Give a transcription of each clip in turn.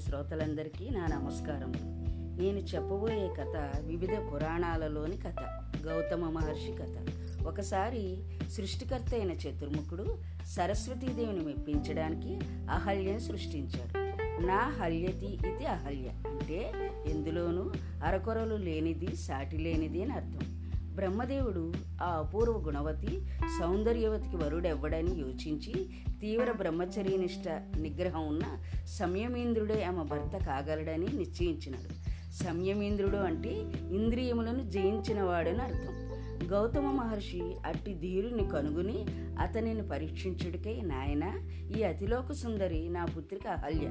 శ్రోతలందరికీ నా నమస్కారం. నేను చెప్పబోయే కథ వివిధ పురాణాలలోని కథ గౌతమ మహర్షి కథ. ఒకసారి సృష్టికర్త అయిన చతుర్ముఖుడు సరస్వతీదేవిని మెప్పించడానికి అహల్యను సృష్టించాడు. నా హల్యతి ఇది అహల్య అంటే ఎందులోనూ అరకొరలు లేనిది సాటి లేనిది అని అర్థం. బ్రహ్మదేవుడు ఆ అపూర్వ గుణవతి సౌందర్యవతికి వరుడెవ్వడని యోచించి తీవ్ర బ్రహ్మచర్యనిష్ట నిగ్రహం ఉన్న సంయమేంద్రుడే ఆమె భర్త కాగలడని నిశ్చయించినాడు. సంయమేంద్రుడు అంటే ఇంద్రియములను జయించినవాడని అర్థం. గౌతమ మహర్షి అట్టి ధీరుని కనుగొని అతనిని పరీక్షించుడికై నాయన ఈ అతిలోక సుందరి నా పుత్రిక అహల్య.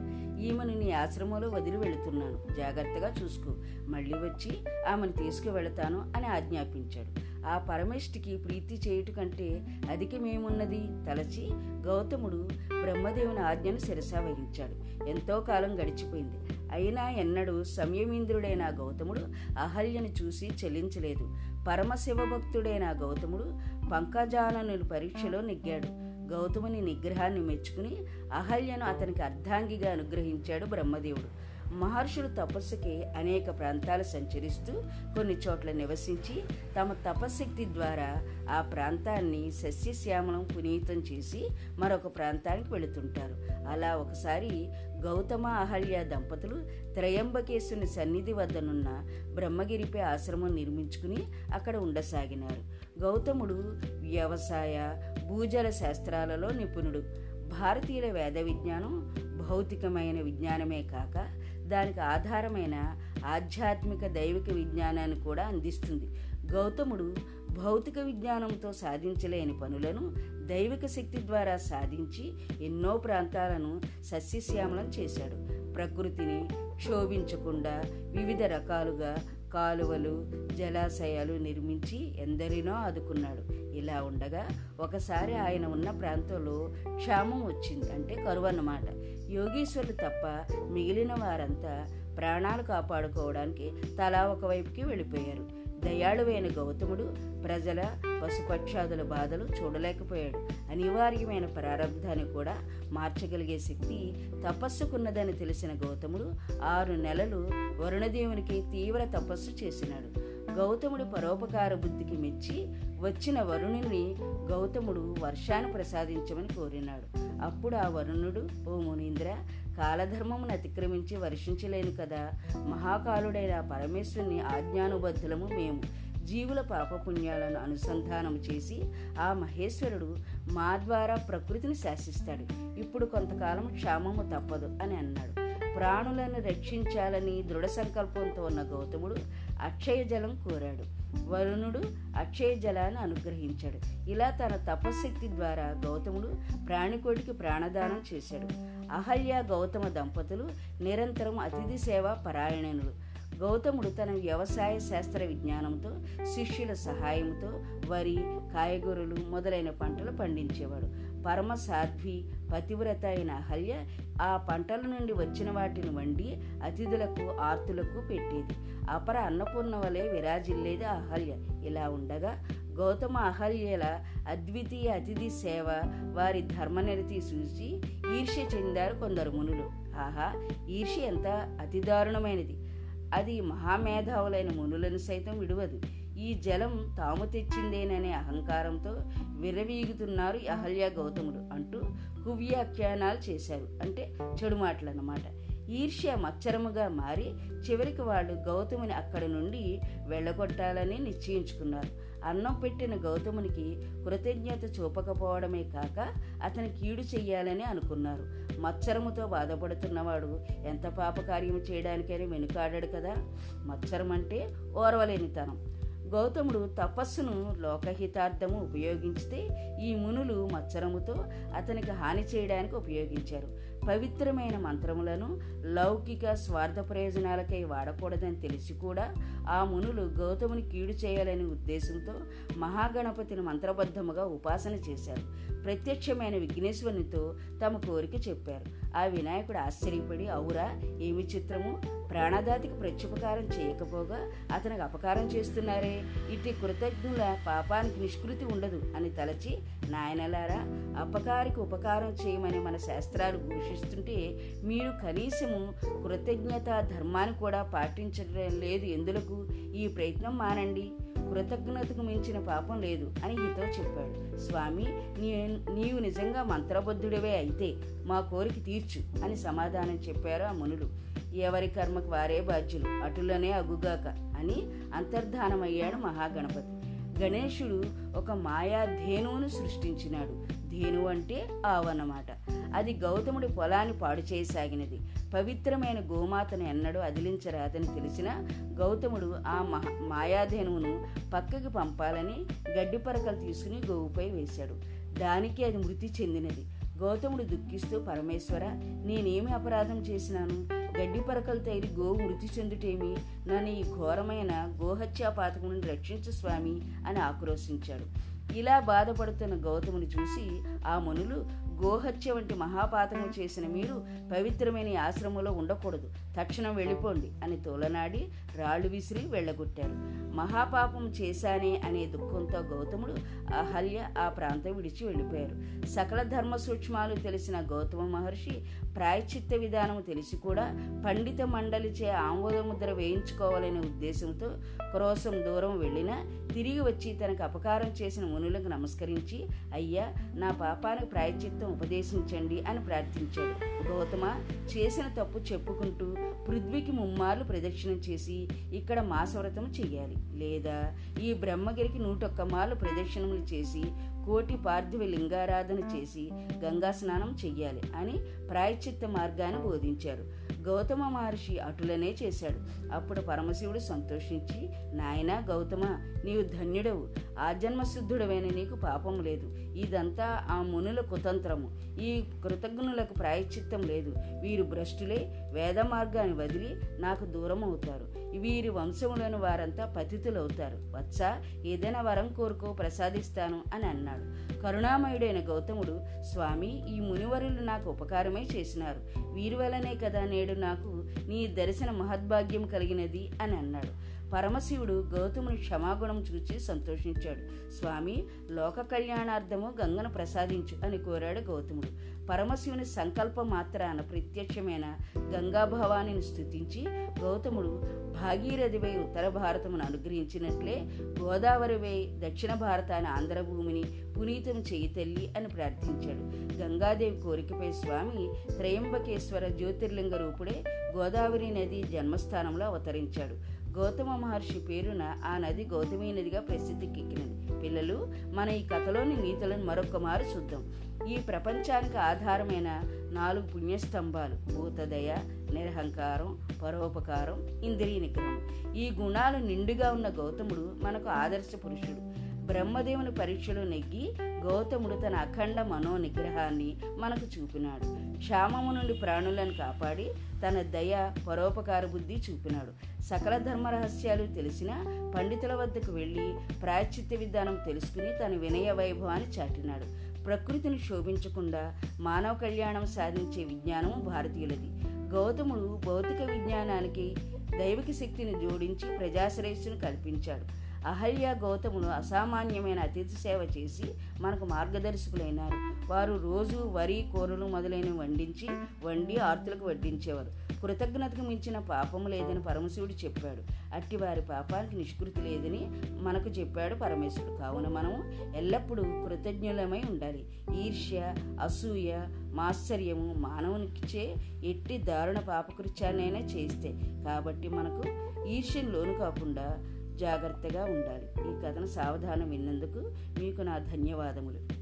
ఈమెను నీ ఆశ్రమంలో వదిలి వెళుతున్నాను. జాగ్రత్తగా చూసుకో. మళ్ళీ వచ్చి ఆమెను తీసుకువెళతాను అని ఆజ్ఞాపించాడు. ఆ పరమేష్టికి ప్రీతి చేయుట కంటే అధికమేమున్నది తలచి గౌతముడు బ్రహ్మదేవుని ఆజ్ఞను శిరసా వహించాడు. ఎంతో కాలం గడిచిపోయింది. అయినా ఎన్నడూ సంయమీంద్రుడైన గౌతముడు అహల్యను చూసి చెల్లించలేదు పరమశివభక్తుడైన గౌతముడు పంకజాననుని పరీక్షలో నెగ్గాడు. గౌతముని నిగ్రహాన్ని మెచ్చుకుని అహల్యను అతనికి అర్ధాంగిగా అనుగ్రహించాడు బ్రహ్మదేవుడు. మహర్షులు తపస్సుకి అనేక ప్రాంతాలు సంచరిస్తూ కొన్ని చోట్ల నివసించి తమ తపశక్తి ద్వారా ఆ ప్రాంతాన్ని సస్యశ్యామలం పునీతం చేసి మరొక ప్రాంతానికి వెళుతుంటారు. అలా ఒకసారి గౌతమ అహల్య దంపతులు త్రయంబకేశుని సన్నిధి వద్దనున్న బ్రహ్మగిరిపై ఆశ్రమం నిర్మించుకుని అక్కడ ఉండసాగినారు. గౌతముడు వ్యవసాయ భూజల శాస్త్రాలలో నిపుణుడు. భారతీయుల వేద విజ్ఞానం భౌతికమైన విజ్ఞానమే కాక దానికి ఆధారమైన ఆధ్యాత్మిక దైవిక విజ్ఞానాన్ని కూడా అందిస్తుంది. గౌతముడు భౌతిక విజ్ఞానంతో సాధించలేని పనులను దైవిక శక్తి ద్వారా సాధించి ఎన్నో ప్రాంతాలను సస్యశ్యామలం చేశాడు. ప్రకృతిని క్షోభించకుండా వివిధ రకాలుగా కాలువలు జలాశయాలు నిర్మించి ఎందరినో ఆదుకున్నాడు. ఇలా ఉండగా ఒకసారి ఆయన ఉన్న ప్రాంతంలో క్షామం వచ్చింది. అంటే కరువు అన్నమాట. యోగీశ్వరులు తప్ప మిగిలిన వారంతా ప్రాణాలు కాపాడుకోవడానికి తలా ఒకవైపుకి వెళ్ళిపోయారు. దయాళువైన గౌతముడు ప్రజల పశుపక్షాదుల బాధలు చూడలేకపోయాడు. అనివార్యమైన ప్రారంధాన్ని కూడా మార్చగలిగే శక్తి తపస్సుకున్నదని తెలిసిన గౌతముడు ఆరు నెలలు వరుణదేవునికి తీవ్ర తపస్సు చేసినాడు. గౌతముడు పరోపకార బుద్ధికి మెచ్చి వచ్చిన వరుణుని గౌతముడు వర్షాన్ని ప్రసాదించమని కోరినాడు. అప్పుడు ఆ వరుణుడు ఓ మునీంద్ర కాలధర్మమును అతిక్రమించి వర్షించలేను కదా. మహాకాలుడైన పరమేశ్వరుని ఆజ్ఞానుబద్ధులము మేము. జీవుల పాపపుణ్యాలను అనుసంధానం చేసి ఆ మహేశ్వరుడు మా ద్వారా ప్రకృతిని శాసిస్తాడు. ఇప్పుడు కొంతకాలం క్షామము తప్పదు అని అన్నాడు. ప్రాణులను రక్షించాలని దృఢ సంకల్పంతో ఉన్న గౌతముడు అక్షయ జలం కోరాడు. వరుణుడు అక్షయ జలాన్ని అనుగ్రహించాడు. ఇలా తన తపశక్తి ద్వారా గౌతముడు ప్రాణికోటికి ప్రాణదానం చేశాడు. అహల్య గౌతమ దంపతులు నిరంతరం అతిథి సేవ పరాయణులు. గౌతముడు తన వ్యవసాయ శాస్త్ర విజ్ఞానంతో శిష్యుల సహాయంతో వరి కాయగూరలు మొదలైన పంటలు పండించేవాడు. పరమ సాధ్వి పతివ్రత అయిన అహల్య ఆ పంటల నుండి వచ్చిన వాటిని వండి అతిథులకు ఆర్తులకు పెట్టేది. అపర అన్నపూర్ణ వలె విరాజిల్లేది అహల్య. ఇలా ఉండగా గౌతమ అహల్యల అద్వితీయ అతిథి సేవ వారి ధర్మనిరతి చూసి ఈర్ష్య చెందారు కొందరు మునులు. ఆహా ఈర్ష్య ఎంత అతి దారుణమైనది. అది మహామేధావులైన మునులను సైతం విడువదు. ఈ జలం తాము తెచ్చిందేననే అహంకారంతో విరవీగుతున్నారు అహల్య గౌతముడు అంటూ కువ్యాఖ్యానాలు చేశారు. అంటే చెడు మాటలు అన్నమాట ఈర్ష్య మచ్చరముగా మారి చివరికి వాళ్ళు గౌతముని అక్కడి నుండి వెళ్ళగొట్టాలని నిశ్చయించుకున్నారు. అన్నం పెట్టిన గౌతమునికి కృతజ్ఞత చూపకపోవడమే కాక అతని కీడు చెయ్యాలని అనుకున్నారు. మచ్చరముతో బాధపడుతున్నవాడు ఎంత పాపకార్యం చేయడానికైనా వెనుకాడాడు కదా? మచ్చరం అంటే ఓర్వలేనితనం. గౌతముడు తపస్సును లోకహితార్థము ఉపయోగించితే ఈ మునులు మత్సరముతో అతనికి హాని చేయడానికి ఉపయోగించారు. పవిత్రమైన మంత్రములను లౌకిక స్వార్థ ప్రయోజనాలకై వాడకూడదని తెలిసి కూడా ఆ మునులు గౌతముని కీడు చేయాలనే ఉద్దేశంతో మహాగణపతిని మంత్రబద్ధముగా ఉపాసన చేశారు. ప్రత్యక్షమైన విఘ్నేశ్వరునితో తమ కోరిక చెప్పారు. ఆ వినాయకుడు ఆశ్చర్యపడి అవురా ఏమి చిత్రము? ప్రాణదాతికి ప్రత్యుపకారం చేయకపోగా అతనికి అపకారం చేస్తున్నారే. ఇట్టి కృతజ్ఞుల పాపానికి నిష్కృతి ఉండదు అని తలచి నాయనలారా అపకారికి ఉపకారం చేయమని మన శాస్త్రాలు ఘోషి పోషిస్తుంటే మీరు కనీసము కృతజ్ఞత ధర్మాన్ని కూడా పాటించడం లేదు. ఎందులకు? ఈ ప్రయత్నం మానండి. కృతజ్ఞతకు మించిన పాపం లేదు అని ఈతో చెప్పాడు. స్వామి నీ నీవు నిజంగా మంత్రబద్ధుడివే అయితే మా కోరిక తీర్చు అని సమాధానం చెప్పారు ఆ మునులు. ఎవరి కర్మకు వారే బాధ్యులు అటులోనే అగుగాక అని అంతర్ధానమయ్యాడు మహాగణపతి. గణేశుడు ఒక మాయాధేనువును సృష్టించినాడు. ధేను అంటే ఆవన్నమాట. అది గౌతముడి పొలాన్ని పాడు చేయసాగినది పవిత్రమైన గోమాతను ఎన్నడూ అదిలించరాదని తెలిసిన గౌతముడు ఆ మహా మాయాధేనువును పక్కకి పంపాలని గడ్డి పరకలు తీసుకుని గోవుపై వేశాడు. దానికి అది మృతి చెందినది. గౌతముడు దుఃఖిస్తూ పరమేశ్వర నేనేమి అపరాధం చేసినాను? గడ్డి పరకలు తగిలి గోవు మృతి చెందుటేమి? నన్ను ఈ ఘోరమైన గోహత్యా పాతకుని నుండి రక్షించు స్వామి అని ఆక్రోశించాడు. ఇలా బాధపడుతున్న గౌతముని చూసి ఆ మునులు గోహత్య వంటి మహాపాతకం చేసిన మీరు పవిత్రమైన ఆశ్రమంలో ఉండకూడదు. తక్షణం వెళ్ళిపోండి అని తోలనాడి రాళ్ళు విసిరి వెళ్ళగొట్టారు. మహాపాపం చేశానే అనే దుఃఖంతో గౌతముడు అహల్య ఆ ప్రాంతం విడిచి వెళ్ళిపోయారు. సకల ధర్మ సూక్ష్మాలు తెలిసిన గౌతమ మహర్షి ప్రాయచిత్త విధానం తెలిసి కూడా పండిత మండలిచే ఆమోదముద్ర వేయించుకోవాలనే ఉద్దేశంతో క్రోసం దూరం వెళ్ళినా తిరిగి వచ్చి తనకు అపకారం చేసిన మునులకు నమస్కరించి అయ్యా నా పాపానికి ప్రాయచిత్తం ఉపదేశించండి అని ప్రార్థించాడు. గౌతమ చేసిన తప్పు చెప్పుకుంటూ పృథ్వీకి ముమ్మార్లు ప్రదక్షిణం చేసి ఇక్కడ మాసవ్రతం చేయాలి. లేదా ఈ బ్రహ్మగిరికి నూటొక్క మార్లు ప్రదక్షిణములు చేసి కోటి పార్థివ లింగారాధన చేసి గంగా స్నానం చెయ్యాలి అని ప్రాయచిత్త మార్గాన్ని బోధించారు. గౌతమ మహర్షి అటులనే చేశాడు. అప్పుడు పరమశివుడు సంతోషించి నాయనా గౌతమ నీవు ధన్యుడవు. ఆజన్మశుద్ధుడవైన నీకు పాపం లేదు. ఇదంతా ఆ మునుల కుతంత్రము. ఈ కృతజ్ఞులకు ప్రాయచిత్తం లేదు. వీరు భ్రష్టులే వేద మార్గాన్ని వదిలి నాకు దూరం అవుతారు. వీరి వంశములను వారంతా పతితులవుతారు. వత్స ఏదైనా వరం కోరుకో ప్రసాదిస్తాను అని అన్నాడు కరుణామయుడైన గౌతముడు స్వామి ఈ మునివరులు నాకు ఉపకారమే చేసినారు. వీరి వలనే కదా నేడు నాకు నీ దర్శన మహద్భాగ్యం కలిగినది అని అన్నాడు. పరమశివుడు గౌతముని క్షమాగుణం చూచి సంతోషించాడు. స్వామి లోక కళ్యాణార్థము గంగను ప్రసాదించు అని కోరాడు గౌతముడు. పరమశివుని సంకల్ప మాత్రాన ప్రత్యక్షమైన గంగాభవానిని స్థుతించి గౌతముడు భాగీరథివై ఉత్తర భారతమును అనుగ్రహించినట్లే గోదావరివై దక్షిణ భారతాన్ని ఆంధ్రభూమిని పునీతం చేయి తల్లి అని ప్రార్థించాడు. గంగాదేవి కోరికపై స్వామి త్రయంబకేశ్వర జ్యోతిర్లింగ రూపుడే గోదావరి నది జన్మస్థానంలో అవతరించాడు. గౌతమ మహర్షి పేరున ఆ నది గౌతమీ నదిగా ప్రసిద్ధికెక్కినది పిల్లలు మన ఈ కథలోని నీతులను మరొక మారు చూద్దాం. ఈ ప్రపంచానికి ఆధారమైన నాలుగు పుణ్యస్తంభాలు భూతదయ నిరహంకారం పరోపకారం ఇంద్రియ నిగ్రహం. ఈ గుణాలు నిండుగా ఉన్న గౌతముడు మనకు ఆదర్శ పురుషుడు. బ్రహ్మదేవుని పరీక్షలో నెగ్గి గౌతముడు తన అఖండ మనో నిగ్రహాన్ని మనకు చూపినాడు. క్షామము నుండి ప్రాణులను కాపాడి తన దయ పరోపకార బుద్ధి చూపినాడు. సకల ధర్మ రహస్యాలు తెలిసిన పండితుల వద్దకు వెళ్ళి ప్రాయశ్చిత్త విధానం తెలుసుకుని తన వినయ వైభవాన్ని చాటినాడు. ప్రకృతిని శోభించకుండా మానవ కళ్యాణం సాధించే విజ్ఞానం భారతీయులది. గౌతముడు భౌతిక విజ్ఞానానికి దైవిక శక్తిని జోడించి ప్రజాశ్రేయస్సును కల్పించాడు. అహల్య గౌతములు అసామాన్యమైన అతిథి సేవ చేసి మనకు మార్గదర్శకులైనారు. వారు రోజు వరి కూరలు మొదలైనవి వండించి వండి ఆర్తులకు వడ్డించేవారు. కృతజ్ఞతకు మించిన పాపము లేదని పరమశివుడు చెప్పాడు. అట్టి వారి పాపానికి నిష్కృతి లేదని మనకు చెప్పాడు పరమేశ్వరుడు. కావున మనము ఎల్లప్పుడూ కృతజ్ఞులమై ఉండాలి. ఈర్ష్య అసూయ మాత్సర్యము మానవునికిచ్చే ఎట్టి దారుణ పాపకృత్యాన్నైనా చేస్తే కాబట్టి మనకు ఈర్ష్యం లోను కాకుండా జాగ్రత్తగా ఉండాలి. ఈ కథను సావధానం విన్నందుకు మీకు నా ధన్యవాదములు.